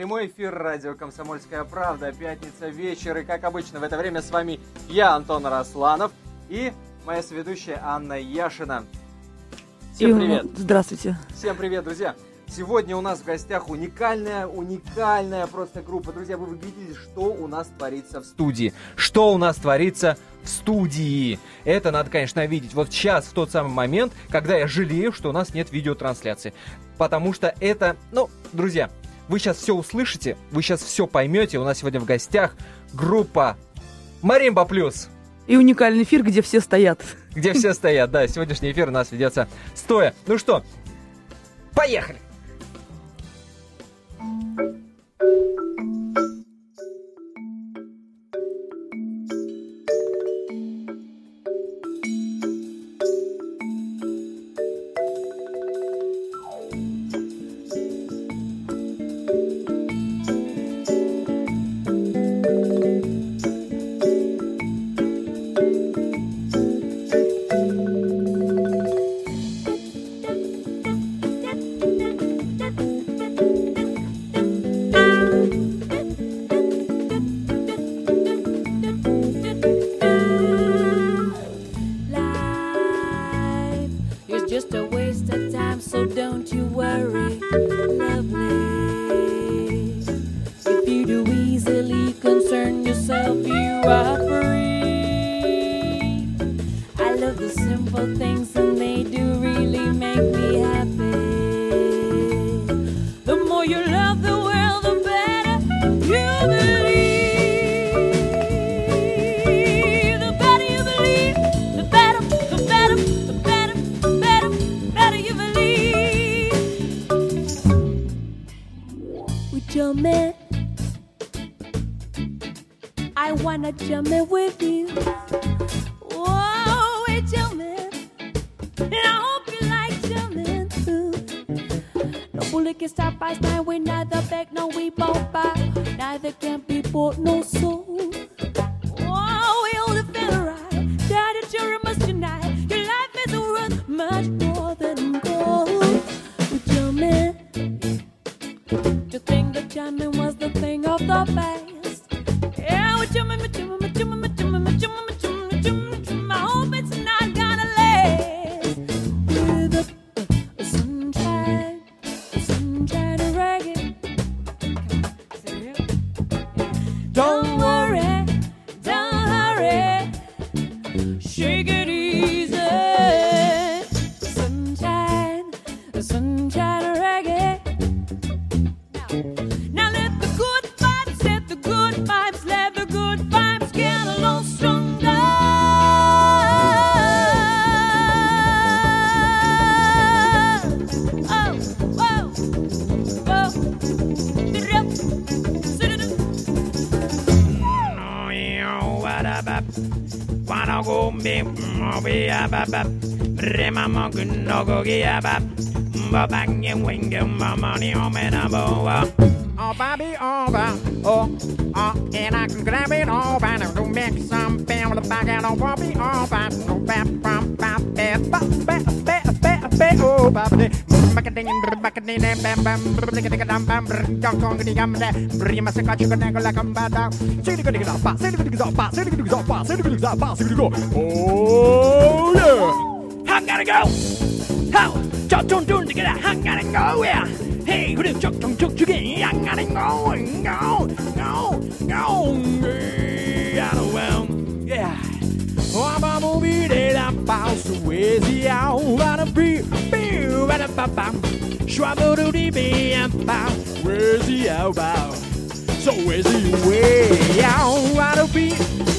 Прямой эфир радио «Комсомольская правда». Пятница, вечер. И, как обычно, в это время с вами я, Антон Росланов, и моя сведущая Анна Яшина. Всем привет. Здравствуйте. Всем привет, друзья. Сегодня у нас в гостях уникальная, уникальная просто группа. Друзья, вы видели, что у нас творится в студии. Что у нас творится в студии. Это надо, конечно, видеть. Вот сейчас, в тот самый момент, когда я жалею, что у нас нет видеотрансляции. Потому что это, ну, друзья, вы сейчас все услышите, вы сейчас все поймете. У нас сегодня в гостях группа Маримба Плюс. И уникальный эфир, где все стоят. Где все стоят, да. Сегодняшний эфир у нас ведется стоя. Ну что, поехали! Remamogun no go giabab. Bobang and wingum, mamani omenaboa. Oh, Bobby over. Oh, oh, and I can grab it over. And do make some bam with a back and I'll Bobby over. No bam, bam, bam, bam, bam, bam, bam, bam, bam, oh, Bobby. Oh, gotta go. How? 저돈돈 되게 한가는 거야 Hey 그래 쪽쪽쪽쪽이 한가는 거 go go go Yeah Uma mobilidade para Suécia Para bi bi para papá Schwaburu di bi pa Suécia bao Suécia way out Para bi I love the simple things and they do really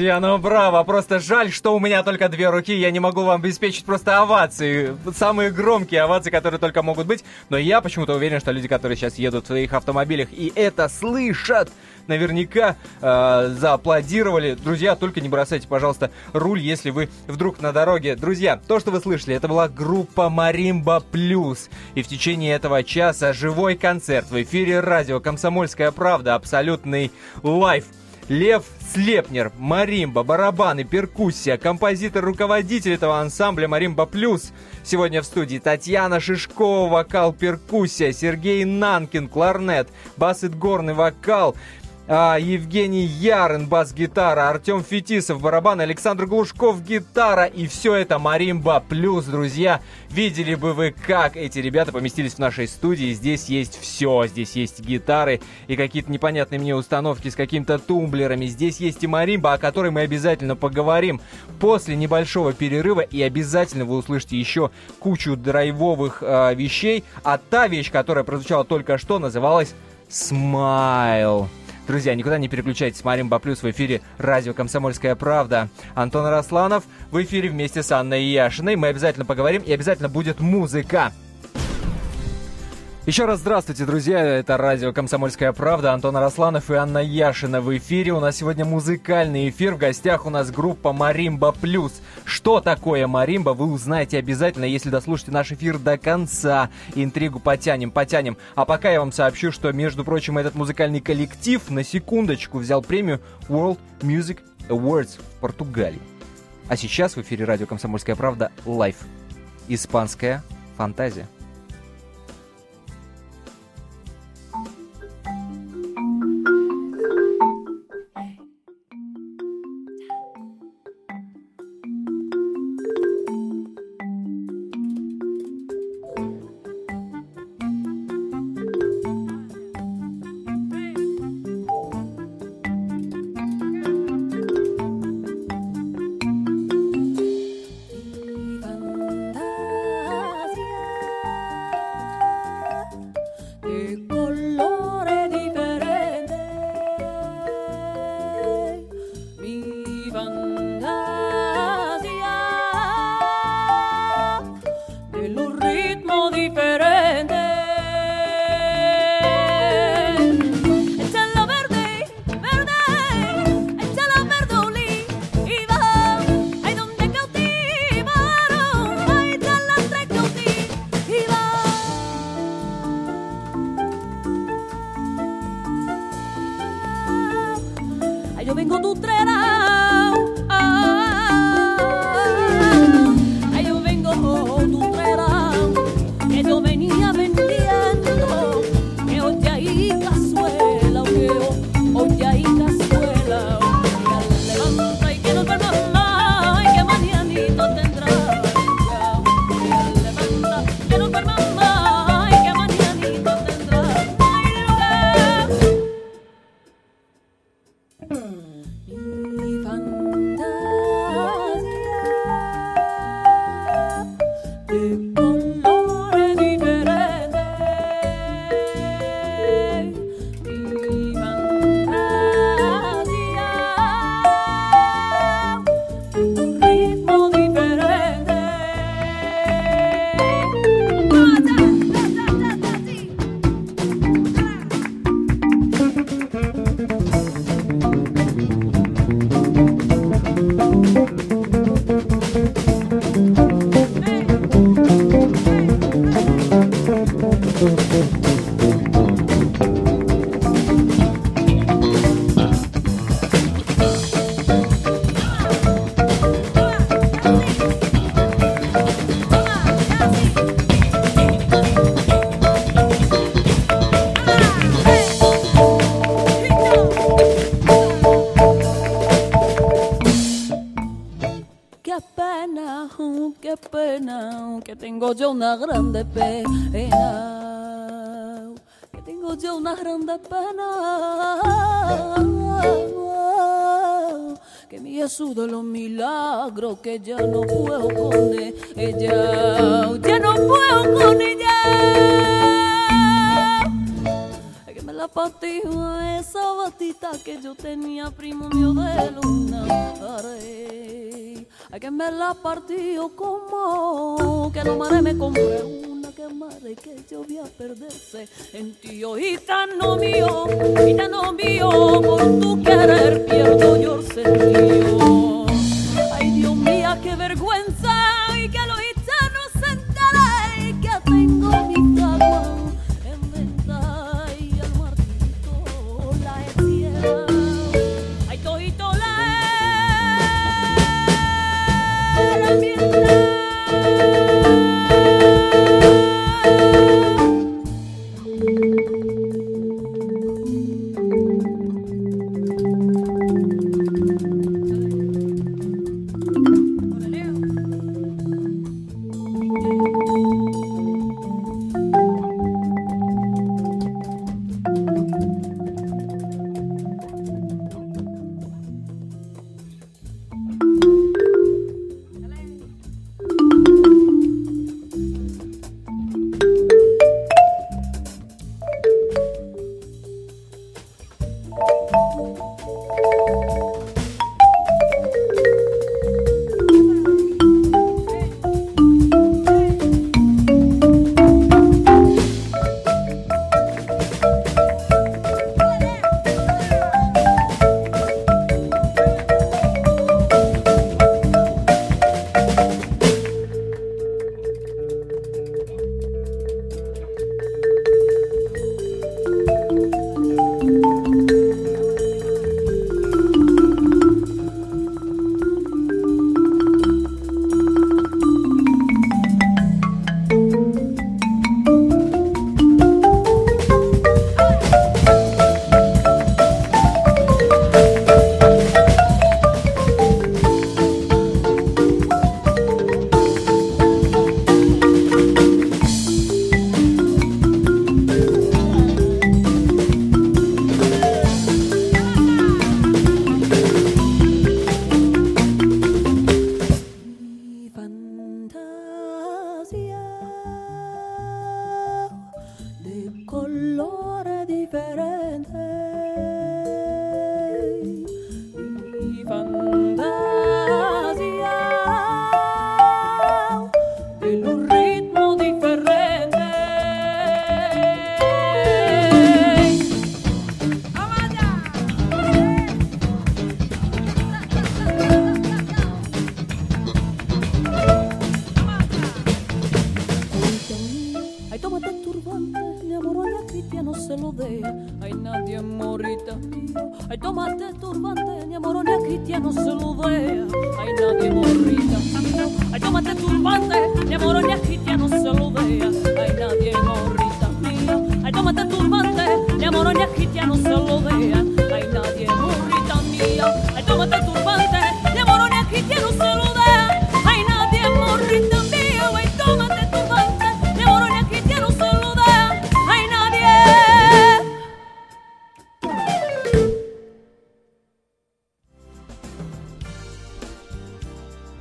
Друзья, ну, браво. Просто жаль, что у меня только две руки. Я не могу вам обеспечить просто овации. Самые громкие овации, которые только могут быть. Но я почему-то уверен, что люди, которые сейчас едут в своих автомобилях и это слышат, наверняка э, зааплодировали. Друзья, только не бросайте, пожалуйста, руль, если вы вдруг на дороге. Друзья, то, что вы слышали, это была группа Маримба Плюс. И в течение этого часа живой концерт в эфире радио «Комсомольская правда», абсолютный лайф. Лев Слепнер, маримба, барабаны, перкуссия, композитор-руководитель этого ансамбля Маримба Плюс. Сегодня в студии Татьяна Шишкова, вокал, перкуссия, Сергей Нанкин, кларнет, бас и горный вокал, Евгений Ярын, бас-гитара, Артем Фетисов, барабан, Александр Глушков, гитара. И все это Маримба плюс, друзья. Видели бы вы, как эти ребята поместились в нашей студии. Здесь есть все. Здесь есть гитары и какие-то непонятные мне установки с какими-то тумблерами. Здесь есть и маримба, о которой мы обязательно поговорим после небольшого перерыва. И обязательно вы услышите еще кучу драйвовых э, вещей. А та вещь, которая прозвучала только что, называлась «Смайл». Друзья, никуда не переключайтесь. Маримба Плюс в эфире радио «Комсомольская правда». Антон Росланов в эфире вместе с Анной Яшиной. Мы обязательно поговорим и обязательно будет музыка. Еще раз здравствуйте, друзья. Это радио «Комсомольская правда». Антон Арасланов и Анна Яшина в эфире. У нас сегодня музыкальный эфир. В гостях у нас группа «Маримба Плюс». Что такое «Маримба» вы узнаете обязательно, если дослушаете наш эфир до конца. Интригу потянем, потянем. А пока я вам сообщу, что, между прочим, этот музыкальный коллектив на секундочку взял премию World Music Awards в Португалии. А сейчас в эфире радио «Комсомольская правда» live. Испанская фантазия. Una grande pena, que tengo yo una grande pena, que me de los milagros, que ya no puedo con ella, ya no puedo con ella, la zapatito a esa batita que yo tenía primo mío de luna. Hay que me la partió como que no madre me compré una que madre que yo voy a perderse en ti, oh, gitano mío, gitano mío, por tu querer pierdo yo el sentido. Ay, Dios mío, qué vergüenza y que los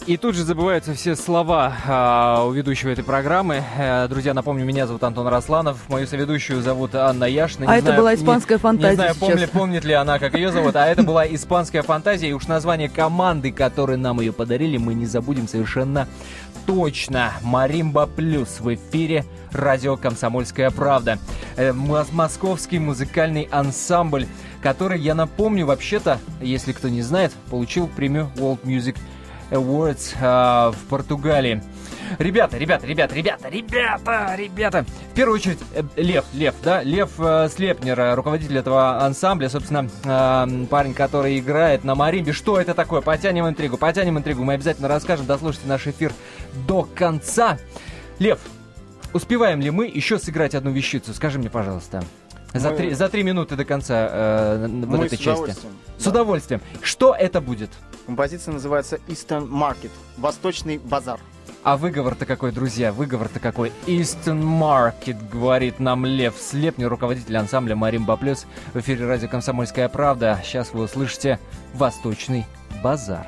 И тут же забываются все слова а, у ведущего этой программы. Э, друзья, напомню, меня зовут Антон Росланов, мою соведущую зовут Анна Яшина. А Не это знаю- была не- испанская фантазия Не знаю, сейчас. помнит, помнит ли она, как ее зовут, а это была испанская фантазия. И уж название команды, которые нам ее подарили, мы не забудем совершенно точно. Маримба Плюс в эфире радио «Комсомольская правда». Э, мос- Московский музыкальный ансамбль, который, я напомню, вообще-то, если кто не знает, получил премию World Music Awards а, в Португалии. Ребята, ребята, ребята, ребята, ребята, ребята. В первую очередь, э, Лев, Лев, да, Лев э, Слепнер, э, руководитель этого ансамбля, собственно, э, парень, который играет на маримбе. Что это такое? Потянем интригу, потянем интригу. Мы обязательно расскажем, дослушайте наш эфир до конца. Лев, успеваем ли мы еще сыграть одну вещицу? Скажи мне, пожалуйста. За, Мы- три, за три минуты до конца э, вот Мы этой с части. удовольствием. С Да. удовольствием. Что это будет? Композиция называется Eastern Market. Восточный базар. А выговор-то какой, друзья, выговор-то какой. Eastern Market, говорит нам Лев Слепнер, руководитель ансамбля Маримба Плюс. В эфире радио «Комсомольская правда». Сейчас вы услышите «Восточный базар».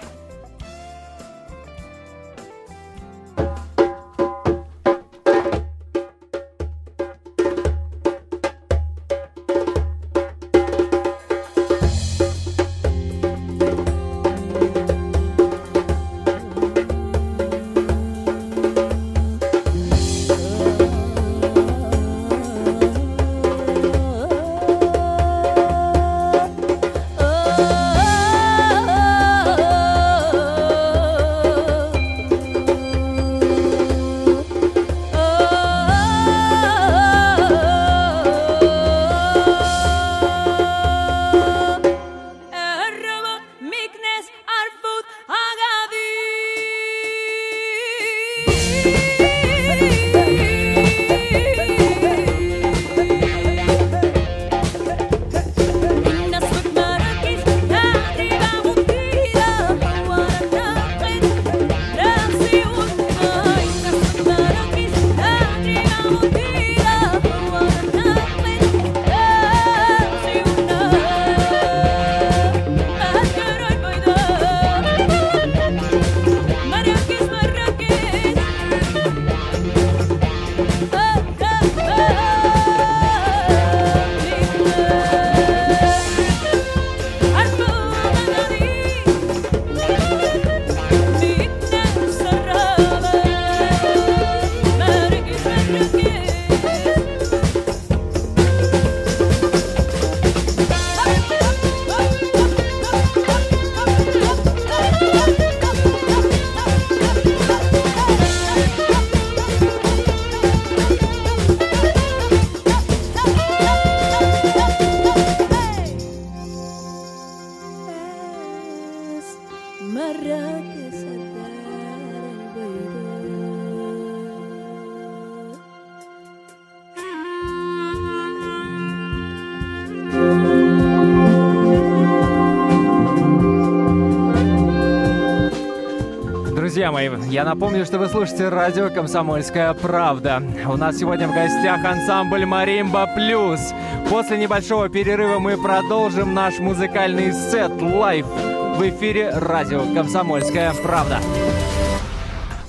Я напомню, что вы слушаете радио «Комсомольская правда». У нас сегодня в гостях ансамбль «Маримба Плюс». После небольшого перерыва мы продолжим наш музыкальный сет live в эфире радио «Комсомольская правда».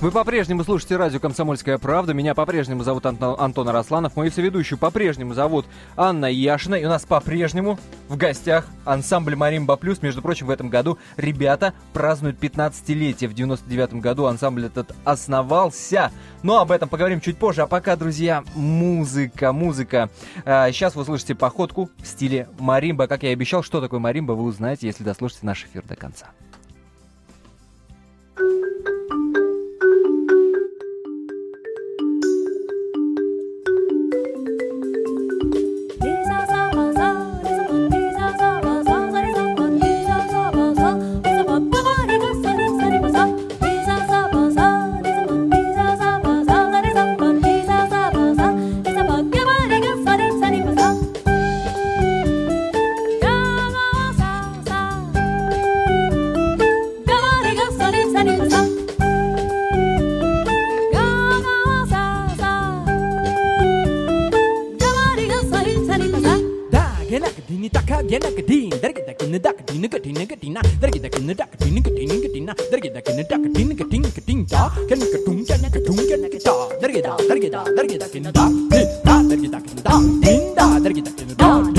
Вы по-прежнему слушаете радио «Комсомольская правда». Меня по-прежнему зовут Антон, Антон Арасланов. Мою соведущую по-прежнему зовут Анна Яшина. И у нас по-прежнему в гостях ансамбль «Маримба Плюс». Между прочим, в этом году ребята празднуют 15-летие. В 99 году ансамбль этот основался. Но об этом поговорим чуть позже. А пока, друзья, музыка, музыка. А, сейчас вы слышите походку в стиле маримба. Как я и обещал, что такое маримба, вы узнаете, если дослушаете наш эфир до конца. 다르기다 다 내리기다 다 닌다 내리기다 다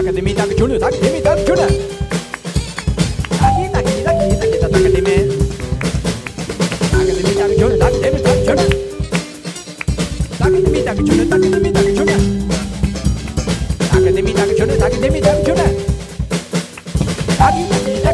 Takadimi takachulu, takadimi takachuna. Taki taki taki me, takadimi. Takadimi takachulu, takadimi takachuna. Takadimi takachulu, takadimi takachuna. Takadimi takachulu, me. takachuna. Taki taki taki.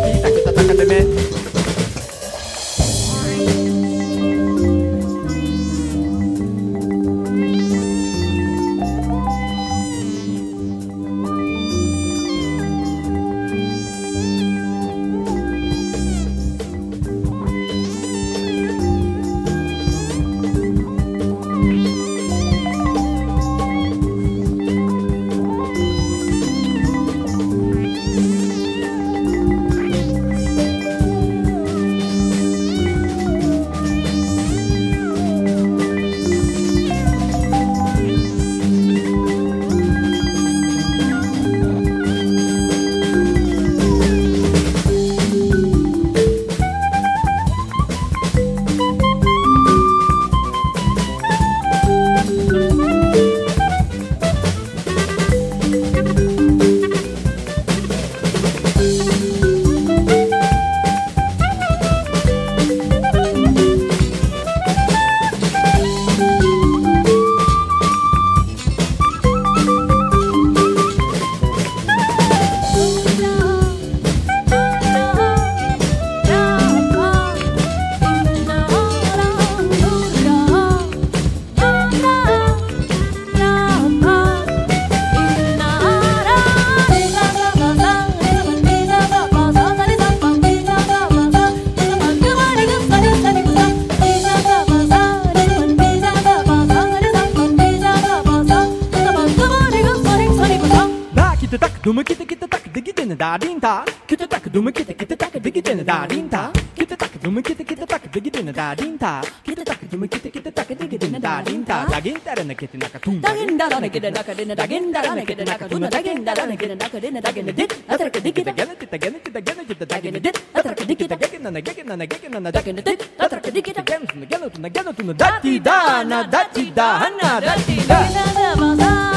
むけてけてたくできてなだりんたけてたくどむけてけてたくできてなだりんたけてたくどむけてけてたくできてなだりんただげんだらなけてなかとんだげんだらなけてなかでなだげんだらなけてなかとんだげんだらなけてなかでなだげんであたらけできたげねてたげねてたげねてただげねであたらけできたげけななげけななげけななだげねであたらけできたげんすなげのとなげのとなだってだなだってだなだってだなだまだ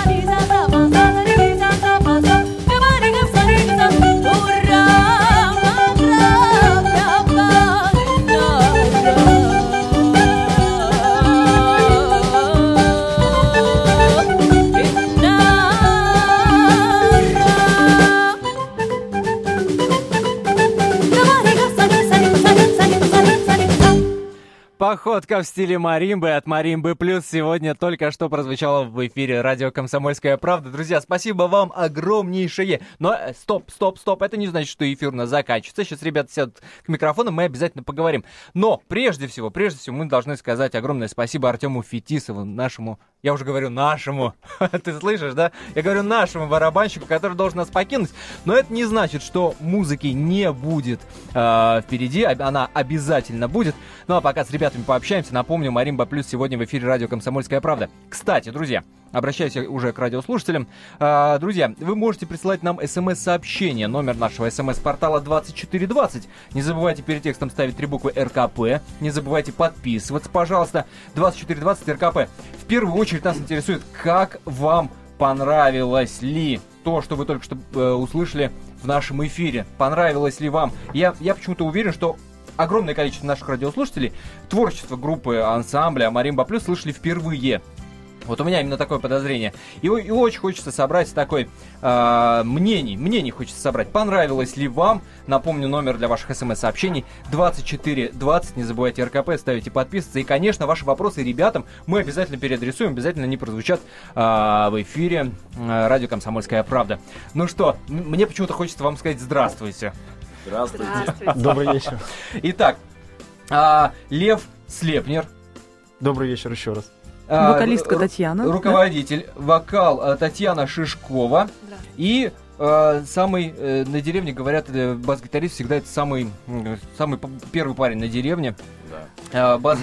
Походка в стиле маримбы от Маримбы Плюс сегодня только что прозвучала в эфире радио «Комсомольская правда». Друзья, спасибо вам огромнейшее. Но э, стоп, стоп, стоп, это не значит, что эфир у нас заканчивается. Сейчас ребята сядут к микрофону, мы обязательно поговорим. Но прежде всего, прежде всего, мы должны сказать огромное спасибо Артему Фетисову, нашему, я уже говорю нашему, ты слышишь, да? Я говорю нашему барабанщику, который должен нас покинуть. Но это не значит, что музыки не будет э, впереди, она обязательно будет. Ну а пока с ребятами пообщаемся, напомню, Маримба Плюс сегодня в эфире радио «Комсомольская правда». Кстати, друзья, обращаюсь уже к радиослушателям. А, друзья, вы можете присылать нам смс-сообщение. Номер нашего смс-портала 2420. Не забывайте перед текстом ставить три буквы РКП. Не забывайте подписываться, пожалуйста. 2420 РКП. В первую очередь нас интересует, как вам понравилось ли то, что вы только что э, услышали в нашем эфире. Понравилось ли вам? Я, я почему-то уверен, что огромное количество наших радиослушателей творчество группы ансамбля Маримба Плюс слышали впервые. Вот у меня именно такое подозрение. И, и очень хочется собрать такой э, мнений. Мнений хочется собрать. Понравилось ли вам? Напомню, номер для ваших смс-сообщений 2420. Не забывайте РКП, ставите подписываться. И, конечно, ваши вопросы ребятам мы обязательно переадресуем. Обязательно они прозвучат э, в эфире э, радио «Комсомольская правда». Ну что, мне почему-то хочется вам сказать здравствуйте. Добрый вечер. Итак, а, Лев Слепнер. Добрый вечер еще раз. А, Вокалистка Татьяна. Руководитель, вокал а, Татьяна Шишкова. И а, самый, э, на деревне, говорят, э, бас-гитарист всегда это самый, самый первый парень на деревне. А, бас-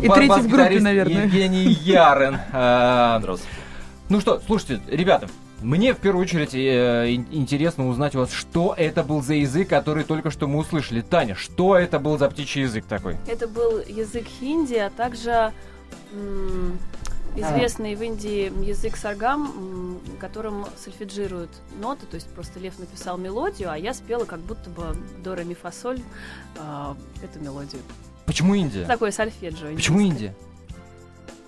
И ба- третий в группе, наверное. Евгений Ярен. Ну что, слушайте, ребята, мне в первую очередь э, ин- интересно узнать у вас, что это был за язык, который только что мы услышали. Таня, что это был за птичий язык такой? Это был язык хинди, а также известный в Индии язык саргам, которым сольфеджируют ноты, то есть просто Лев написал мелодию, а я спела как будто бы до ре ми фа соль а, эту мелодию. Почему Индия? Такое сольфеджио. Почему. Индия?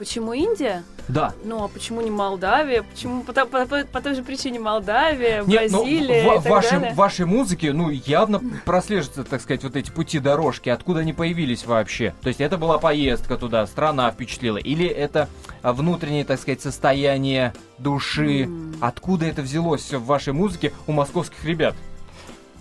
Почему Индия? Да. Ну, а почему не Молдавия? Почему по, по- по- по той же причине Молдавия, Нет, ну, Бразилия в, и так вашей, далее? в вашей музыке, ну, явно прослеживаются, так сказать, вот эти пути дорожки, откуда они появились вообще. То есть это была поездка туда, страна впечатлила, или это а, внутреннее, так сказать, состояние души, откуда это взялось всё в вашей музыке у московских ребят?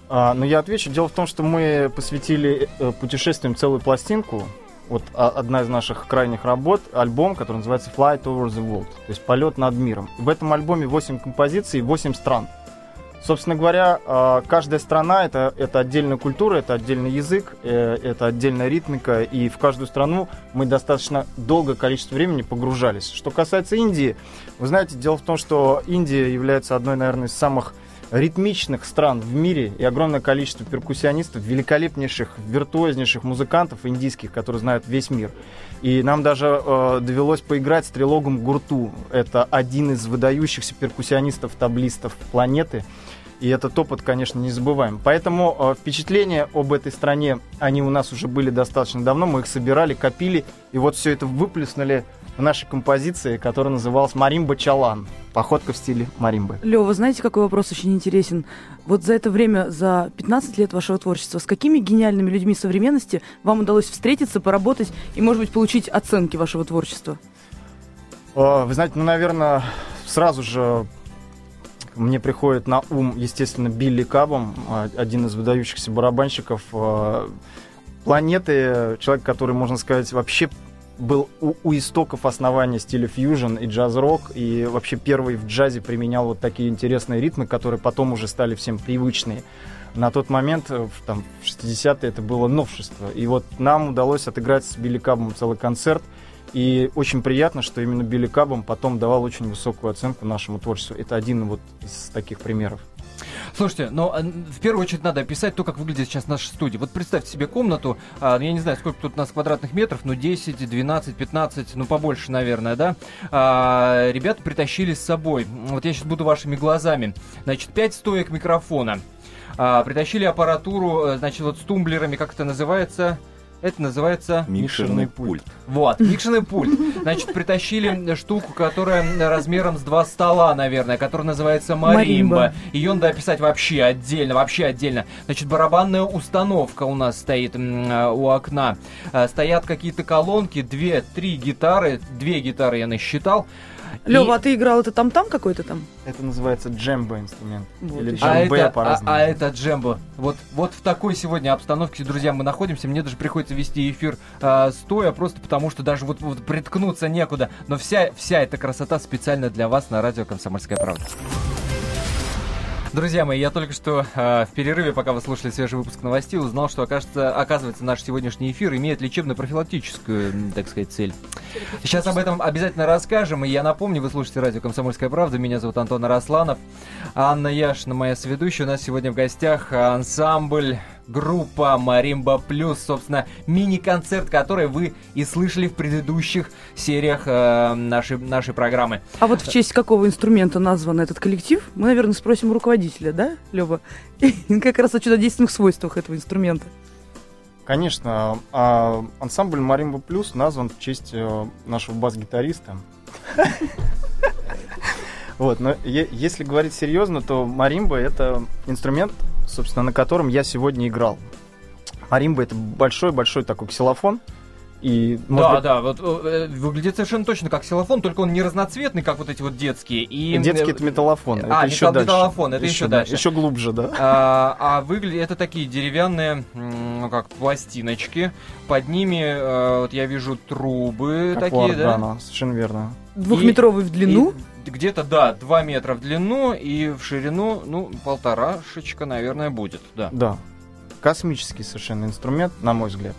А, ну, я отвечу. Дело в том, что мы посвятили э, путешествиям целую пластинку. Вот а, одна из наших крайних работ, альбом, который называется Flight Over the World, то есть полет над миром. В этом альбоме 8 композиций, 8 стран. Собственно говоря, а, каждая страна это, это отдельная культура, это отдельный язык, э, это отдельная ритмика, и в каждую страну мы достаточно долгое количество времени погружались. Что касается Индии, вы знаете, дело в том, что Индия является одной, наверное, из самых ритмичных стран в мире и огромное количество перкуссионистов, великолепнейших, виртуознейших музыкантов индийских, которые знают весь мир. И нам даже э, довелось поиграть с трилогом Гурту. Это один из выдающихся перкуссионистов, таблистов планеты. И этот опыт, конечно, не забываем. Поэтому э, впечатления об этой стране, они у нас уже были достаточно давно. Мы их собирали, копили. И вот все это выплеснули в нашей композиции, которая называлась «Маримба Чалан». Походка в стиле маримбы. Лева, знаете, какой вопрос очень интересен? Вот за это время, за 15 лет вашего творчества, с какими гениальными людьми современности вам удалось встретиться, поработать и, может быть, получить оценки вашего творчества? Э, Вы знаете, ну, наверное, сразу же мне приходит на ум, естественно, Билли Кабом, э, один из выдающихся барабанщиков э, планеты, человек, который, можно сказать, вообще был у, у истоков основания стиля фьюжн и джаз-рок, и вообще первый в джазе применял вот такие интересные ритмы, которые потом уже стали всем привычные. На тот момент, э, в, там, в 60-е, это было новшество. И вот нам удалось отыграть с Билли Кабом целый концерт, и очень приятно, что именно Билли Кабом потом давал очень высокую оценку нашему творчеству. Это один вот из таких примеров. Слушайте, но э, в первую очередь надо описать то, как выглядит сейчас наша студия. Вот представьте себе комнату, а, я не знаю, сколько тут у нас квадратных метров, ну 10, 12, 15, ну побольше, наверное, да? А, ребята притащили с собой, вот я сейчас буду вашими глазами, значит, 5 стоек микрофона. А, притащили аппаратуру, э, значит, вот с тумблерами, как это называется? Это называется Микшерный пульт. Вот, микшерный пульт. Значит, притащили штуку, которая размером с два стола, наверное, которая называется маримба. Ее надо описать вообще отдельно, вообще отдельно. Значит, барабанная установка у нас стоит э, у окна. Э, Стоят какие-то колонки, две, три гитары, две гитары я насчитал. Лева, а ты играл это там-там какой-то там? Это называется джембо инструмент. Вот Или еще. А джембе это, а, по-разному. а это джембо. Вот, вот в такой сегодня обстановке, друзья, мы находимся. Мне даже приходится вести эфир а, стоя, просто потому что даже вот, вот приткнуться некуда. Но вся, вся эта красота специально для вас на радио «Комсомольская правда». Друзья мои, я только что э, в перерыве, пока вы слушали свежий выпуск новостей, узнал, что окажется, оказывается наш сегодняшний эфир имеет лечебно-профилактическую, так сказать, цель. Сейчас об этом обязательно расскажем, и я напомню, вы слушаете радио «Комсомольская правда», меня зовут Антон Арасланов, Анна Яшина, моя соведущая, у нас сегодня в гостях ансамбль группа Маримба Плюс, собственно, мини-концерт, который вы и слышали в предыдущих сериях э, нашей, нашей программы. А вот в честь какого инструмента назван этот коллектив, мы, наверное, спросим у руководителя, да, Лева? Как раз о чудодейственных свойствах этого инструмента. Конечно, а, ансамбль Маримба Плюс назван в честь э, нашего бас-гитариста. Вот, но е- если говорить серьезно, то маримба это инструмент, собственно, на котором я сегодня играл. Маримба это большой-большой такой ксилофон. И, да, быть, да, вот э, выглядит совершенно точно как ксилофон, только он не разноцветный, как вот эти вот детские. И, детский э, это металлофон. а, это еще металл- дальше. металлофон, это еще да, дальше. Еще глубже, да. А, а выглядит это такие деревянные, ну как пластиночки. Под ними э, вот я вижу трубы Как у такие, да? органа, совершенно верно. Двухметровый в длину. И где-то, да, 2 метра в длину и в ширину, ну, полторашечка, наверное, будет, да. Да. Космический совершенно инструмент, на мой взгляд.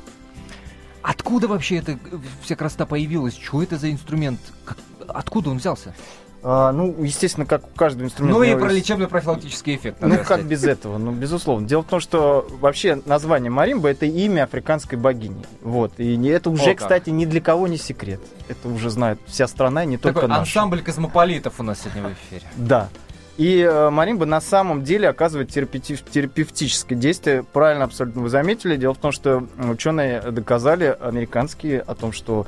Откуда вообще эта э, вся красота появилась? Что это за инструмент? Как- откуда он взялся? А, ну, естественно, как у каждого инструмента. Ну и про есть- лечебно-профилактический эффект. Ну, надо как сказать. без этого? Ну, безусловно. Дело в том, что вообще название Маримба это имя африканской богини. Вот. И это уже, О, кстати, ни для кого не секрет. Это уже знает вся страна, не только Такой наша. ансамбль космополитов у нас сегодня в эфире. Да. И э, маримба на самом деле оказывает терапевти- терапевтическое действие. Правильно абсолютно вы заметили. Дело в том, что ученые доказали, американские, о том, что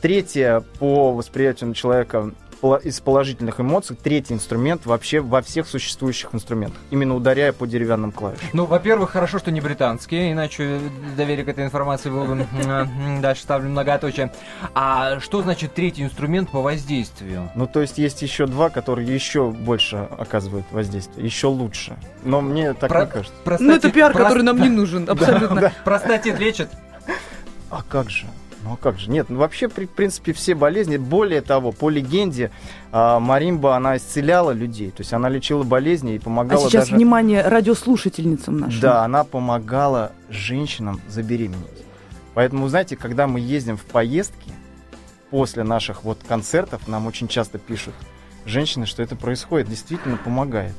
третье по восприятию на человека из положительных эмоций, третий инструмент вообще во всех существующих инструментах, именно ударяя по деревянным клавишам. Ну, во-первых, хорошо, что не британские, иначе доверие к этой информации было бы... Дальше ставлю многоточие. А что значит третий инструмент по воздействию? Ну, то есть есть еще два, которые еще больше оказывают воздействие, еще лучше. Но мне так Про- не кажется. Ну, это пиар, прос- который нам не нужен, абсолютно. Простатит лечит? А как же? Ну а как же? Нет, ну вообще, при- в принципе, все болезни, более того, по легенде, а, Маримба, она исцеляла людей, то есть она лечила болезни и А помогала сейчас даже... внимание радиослушательницам нашим. Да, она помогала женщинам забеременеть. Поэтому, знаете, когда мы ездим в поездки, после наших вот концертов, нам очень часто пишут женщины, что это происходит, действительно помогает.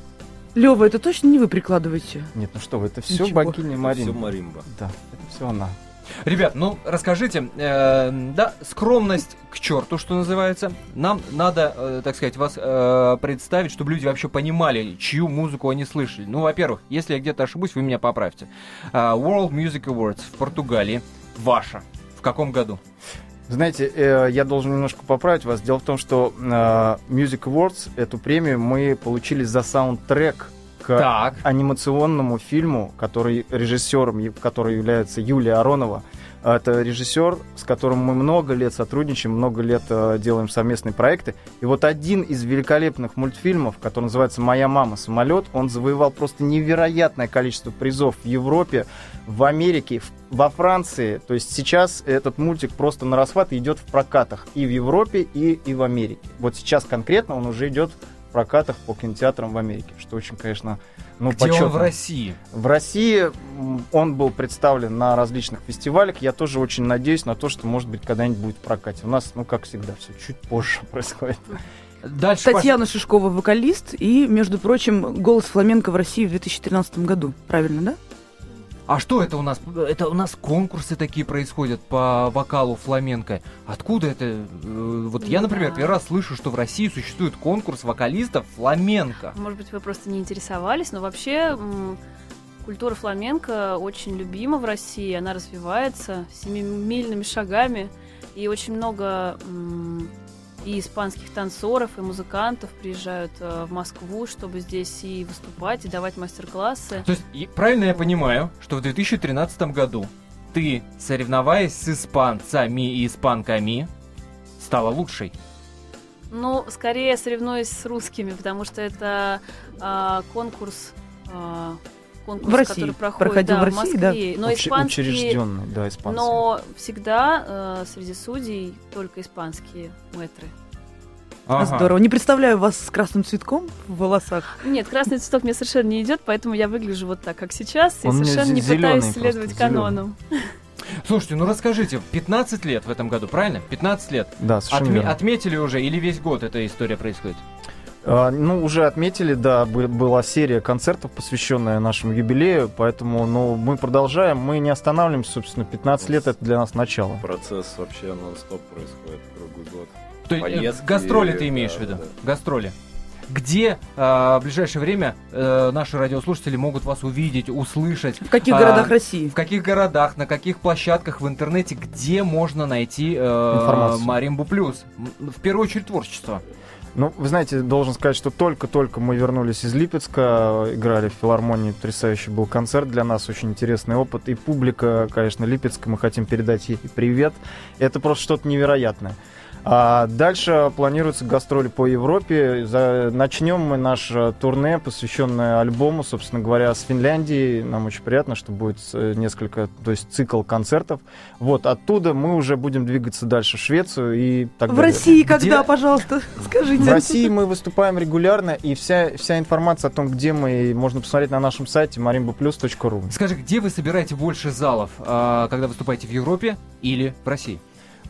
Лева, это точно не вы прикладываете? Нет, ну что вы, это все Ничего. богиня Все Маримба. маримба. Да, это все она. Ребят, ну расскажите, э, да, скромность к черту, что называется. Нам надо, э, так сказать, вас э, представить, чтобы люди вообще понимали, чью музыку они слышали. Ну, во-первых, если я где-то ошибусь, вы меня поправьте. А, World Music Awards в Португалии ваша. В каком году? Знаете, э, я должен немножко поправить вас. Дело в том, что э, Music Awards, эту премию мы получили за саундтрек к Так. анимационному фильму, который режиссером, который является Юлия Аронова. Это режиссер, с которым мы много лет сотрудничаем, много лет э, делаем совместные проекты. И вот один из великолепных мультфильмов, который называется «Моя мама самолет», он завоевал просто невероятное количество призов в Европе, в Америке, в- во Франции. То есть сейчас этот мультик просто на расхват идет в прокатах и в Европе, и, и в Америке. Вот сейчас конкретно он уже идет прокатах по кинотеатрам в Америке, что очень, конечно, ну, Где он почетно. в России? В России он был представлен на различных фестивалях. Я тоже очень надеюсь на то, что, может быть, когда-нибудь будет в прокате. У нас, ну, как всегда, все чуть позже происходит. Дальше. Татьяна Шишкова, вокалист, и, между прочим, голос фламенко в России в 2013 году. Правильно, да? А что это у нас? Это у нас конкурсы такие происходят по вокалу фламенко. Откуда это? э, Вот я, например, Да. первый раз слышу, что в России существует конкурс вокалистов фламенко. Может быть, вы просто не интересовались, но вообще культура фламенко очень любима в России, она развивается семимильными шагами, и очень много и испанских танцоров, и музыкантов приезжают э, в Москву, чтобы здесь и выступать, и давать мастер-классы. То есть, правильно я понимаю, что в 2013 году ты, соревноваясь с испанцами и испанками, стала лучшей. Ну, скорее соревнуюсь с русскими, потому что это а, конкурс, а, конкурс, В России. который проходит Проходил да, в России, да? Москве. Но Учре- испанские, Учрежденный, да, испанцы. но всегда э, среди судей только испанские мэтры. Ага. Здорово. Не представляю вас с красным цветком в волосах. Нет, красный цветок мне совершенно не идет, поэтому я выгляжу вот так, как сейчас, и Он совершенно не пытаюсь следовать канонам. Слушайте, ну расскажите, 15 лет в этом году, правильно? 15 лет. Да, совершенно Отме- верно. отметили уже или весь год эта история происходит? А, ну, уже отметили, да, бы- была серия концертов, посвященная нашему юбилею, поэтому, ну, мы продолжаем, мы не останавливаемся, собственно, 15 лет это для нас начало. Процесс вообще нон-стоп происходит круглый год. То есть, э, гастроли ты да, имеешь в виду? да. Гастроли. Где э, в ближайшее время э, наши радиослушатели могут вас увидеть, услышать? В каких А, городах России? В каких городах, на каких площадках в интернете, где можно найти э, Информацию. Маримбу Плюс? В первую очередь творчество. Ну, вы знаете, должен сказать, что только-только мы вернулись из Липецка, играли в филармонии, потрясающий был концерт для нас, очень интересный опыт. И публика, конечно, Липецка, мы хотим передать ей привет. Это просто что-то невероятное. А дальше планируются гастроли по Европе. За- Начнем мы наше турне, посвященное альбому, собственно говоря, с Финляндии. Нам очень приятно, что будет э, несколько, то есть цикл концертов. Вот, оттуда мы уже будем двигаться дальше в Швецию и так В далее. России когда, Где- пожалуйста? Скажите. В России мы выступаем регулярно, и вся, вся информация о том, где мы, можно посмотреть на нашем сайте marimbaplus.ru. Скажи, где вы собираете больше залов, э, когда выступаете в Европе или в России?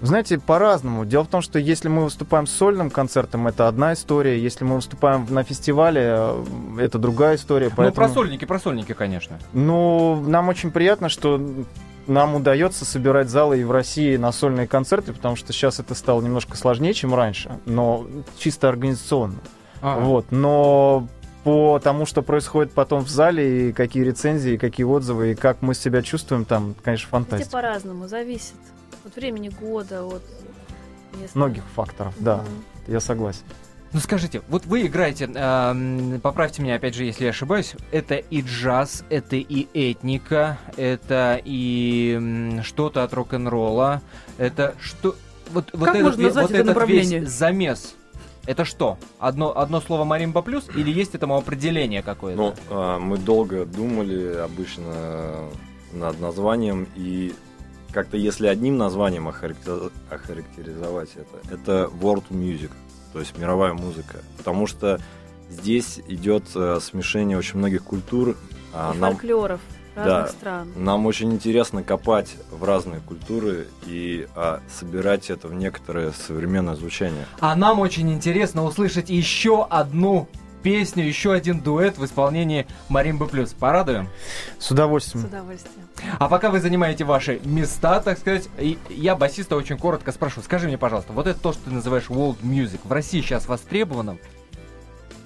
Знаете, по-разному. Дело в том, что если мы выступаем с сольным концертом, это одна история. Если мы выступаем на фестивале, э, это другая история. Ну, Поэтому... про сольники, про сольники, конечно. Ну, нам очень приятно, что нам удается собирать залы и в России на сольные концерты, потому что сейчас это стало немножко сложнее, чем раньше, но чисто организационно. А, Вот, но по тому, что происходит потом в зале, и какие рецензии, и какие отзывы, и как мы себя чувствуем там, конечно, фантастика. по-разному, зависит от времени года, от места. Многих факторов, да, Мгм. я согласен. Ну скажите, вот вы играете, эм, поправьте меня опять же, если я ошибаюсь, это и джаз, это и этника, это и что-то от рок-н-ролла, это что... Вот, вот Как этот, можно ве- назвать вот это этот направление? весь замес, это что? Одно, одно слово Маримба плюс или есть этому определение какое-то? Ну, а, мы долго думали обычно над названием, и как-то если одним названием охарактер- охарактеризовать это, это world music, то есть мировая музыка. Потому что здесь идет э, смешение очень многих культур. а И нам, фольклоров разных Да. стран. нам очень интересно копать в разные культуры и а, собирать это в некоторое современное звучание. А нам очень интересно услышать еще одну песню, еще один дуэт в исполнении Маримбы плюс. Порадуем? С С удовольствием. удовольствием. А пока вы занимаете ваши места, так сказать, и я басиста очень коротко спрошу. Скажи мне, пожалуйста, вот это то, что ты называешь world music, в России сейчас востребовано?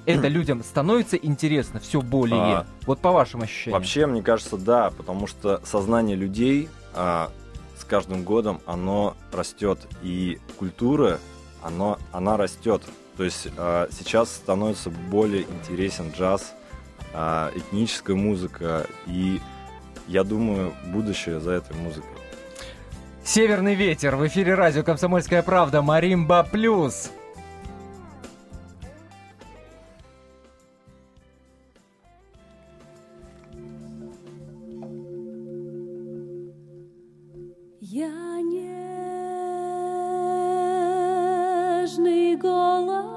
Это людям становится интересно все более? А, вот по вашим ощущениям. Вообще, мне кажется, да, потому что сознание людей а, с каждым годом оно растет, и культура, оно, она растет. То есть а, сейчас становится более интересен джаз, а, этническая музыка, и я думаю, будущее за этой музыкой. Северный ветер. В эфире радио «Комсомольская правда». Маримба плюс. Нежный голос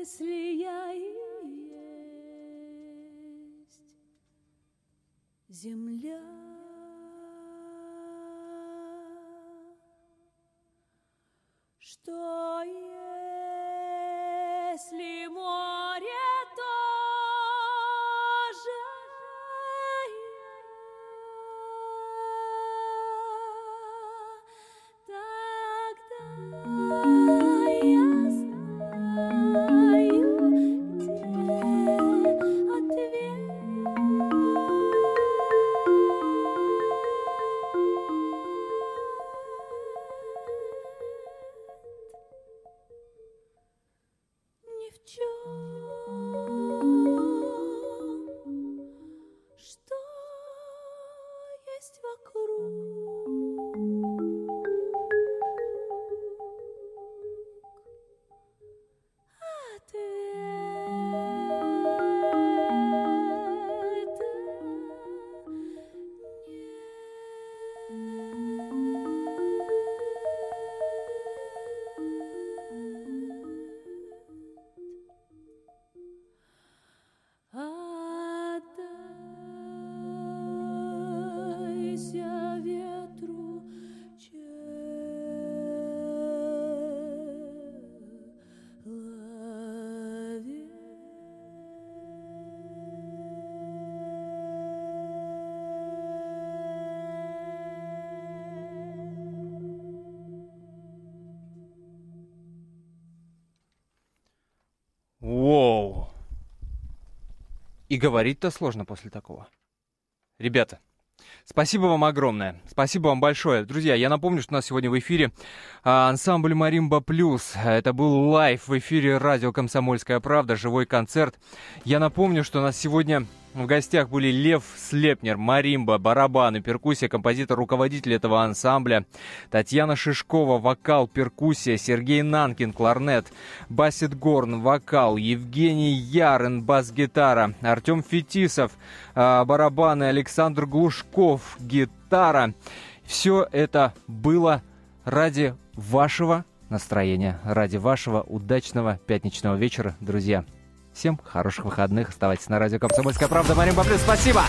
если я и есть земля? Что если И говорить-то сложно после такого. Ребята, спасибо вам огромное. Спасибо вам большое. Друзья, я напомню, что у нас сегодня в эфире а, ансамбль Маримба Плюс. Это был live в эфире радио Комсомольская правда, живой концерт. Я напомню, что у нас сегодня в гостях были Лев Слепнер, Маримба, барабаны, перкуссия, композитор, руководитель этого ансамбля, Татьяна Шишкова, вокал, перкуссия, Сергей Нанкин, кларнет, Басит Горн, вокал, Евгений Ярын, бас-гитара, Артем Фетисов, а, барабаны, Александр Глушков, гитара. Все это было ради вашего настроения, ради вашего удачного пятничного вечера, друзья. Всем хороших выходных. Оставайтесь на радио «Комсомольская правда». Марин Баблин, спасибо!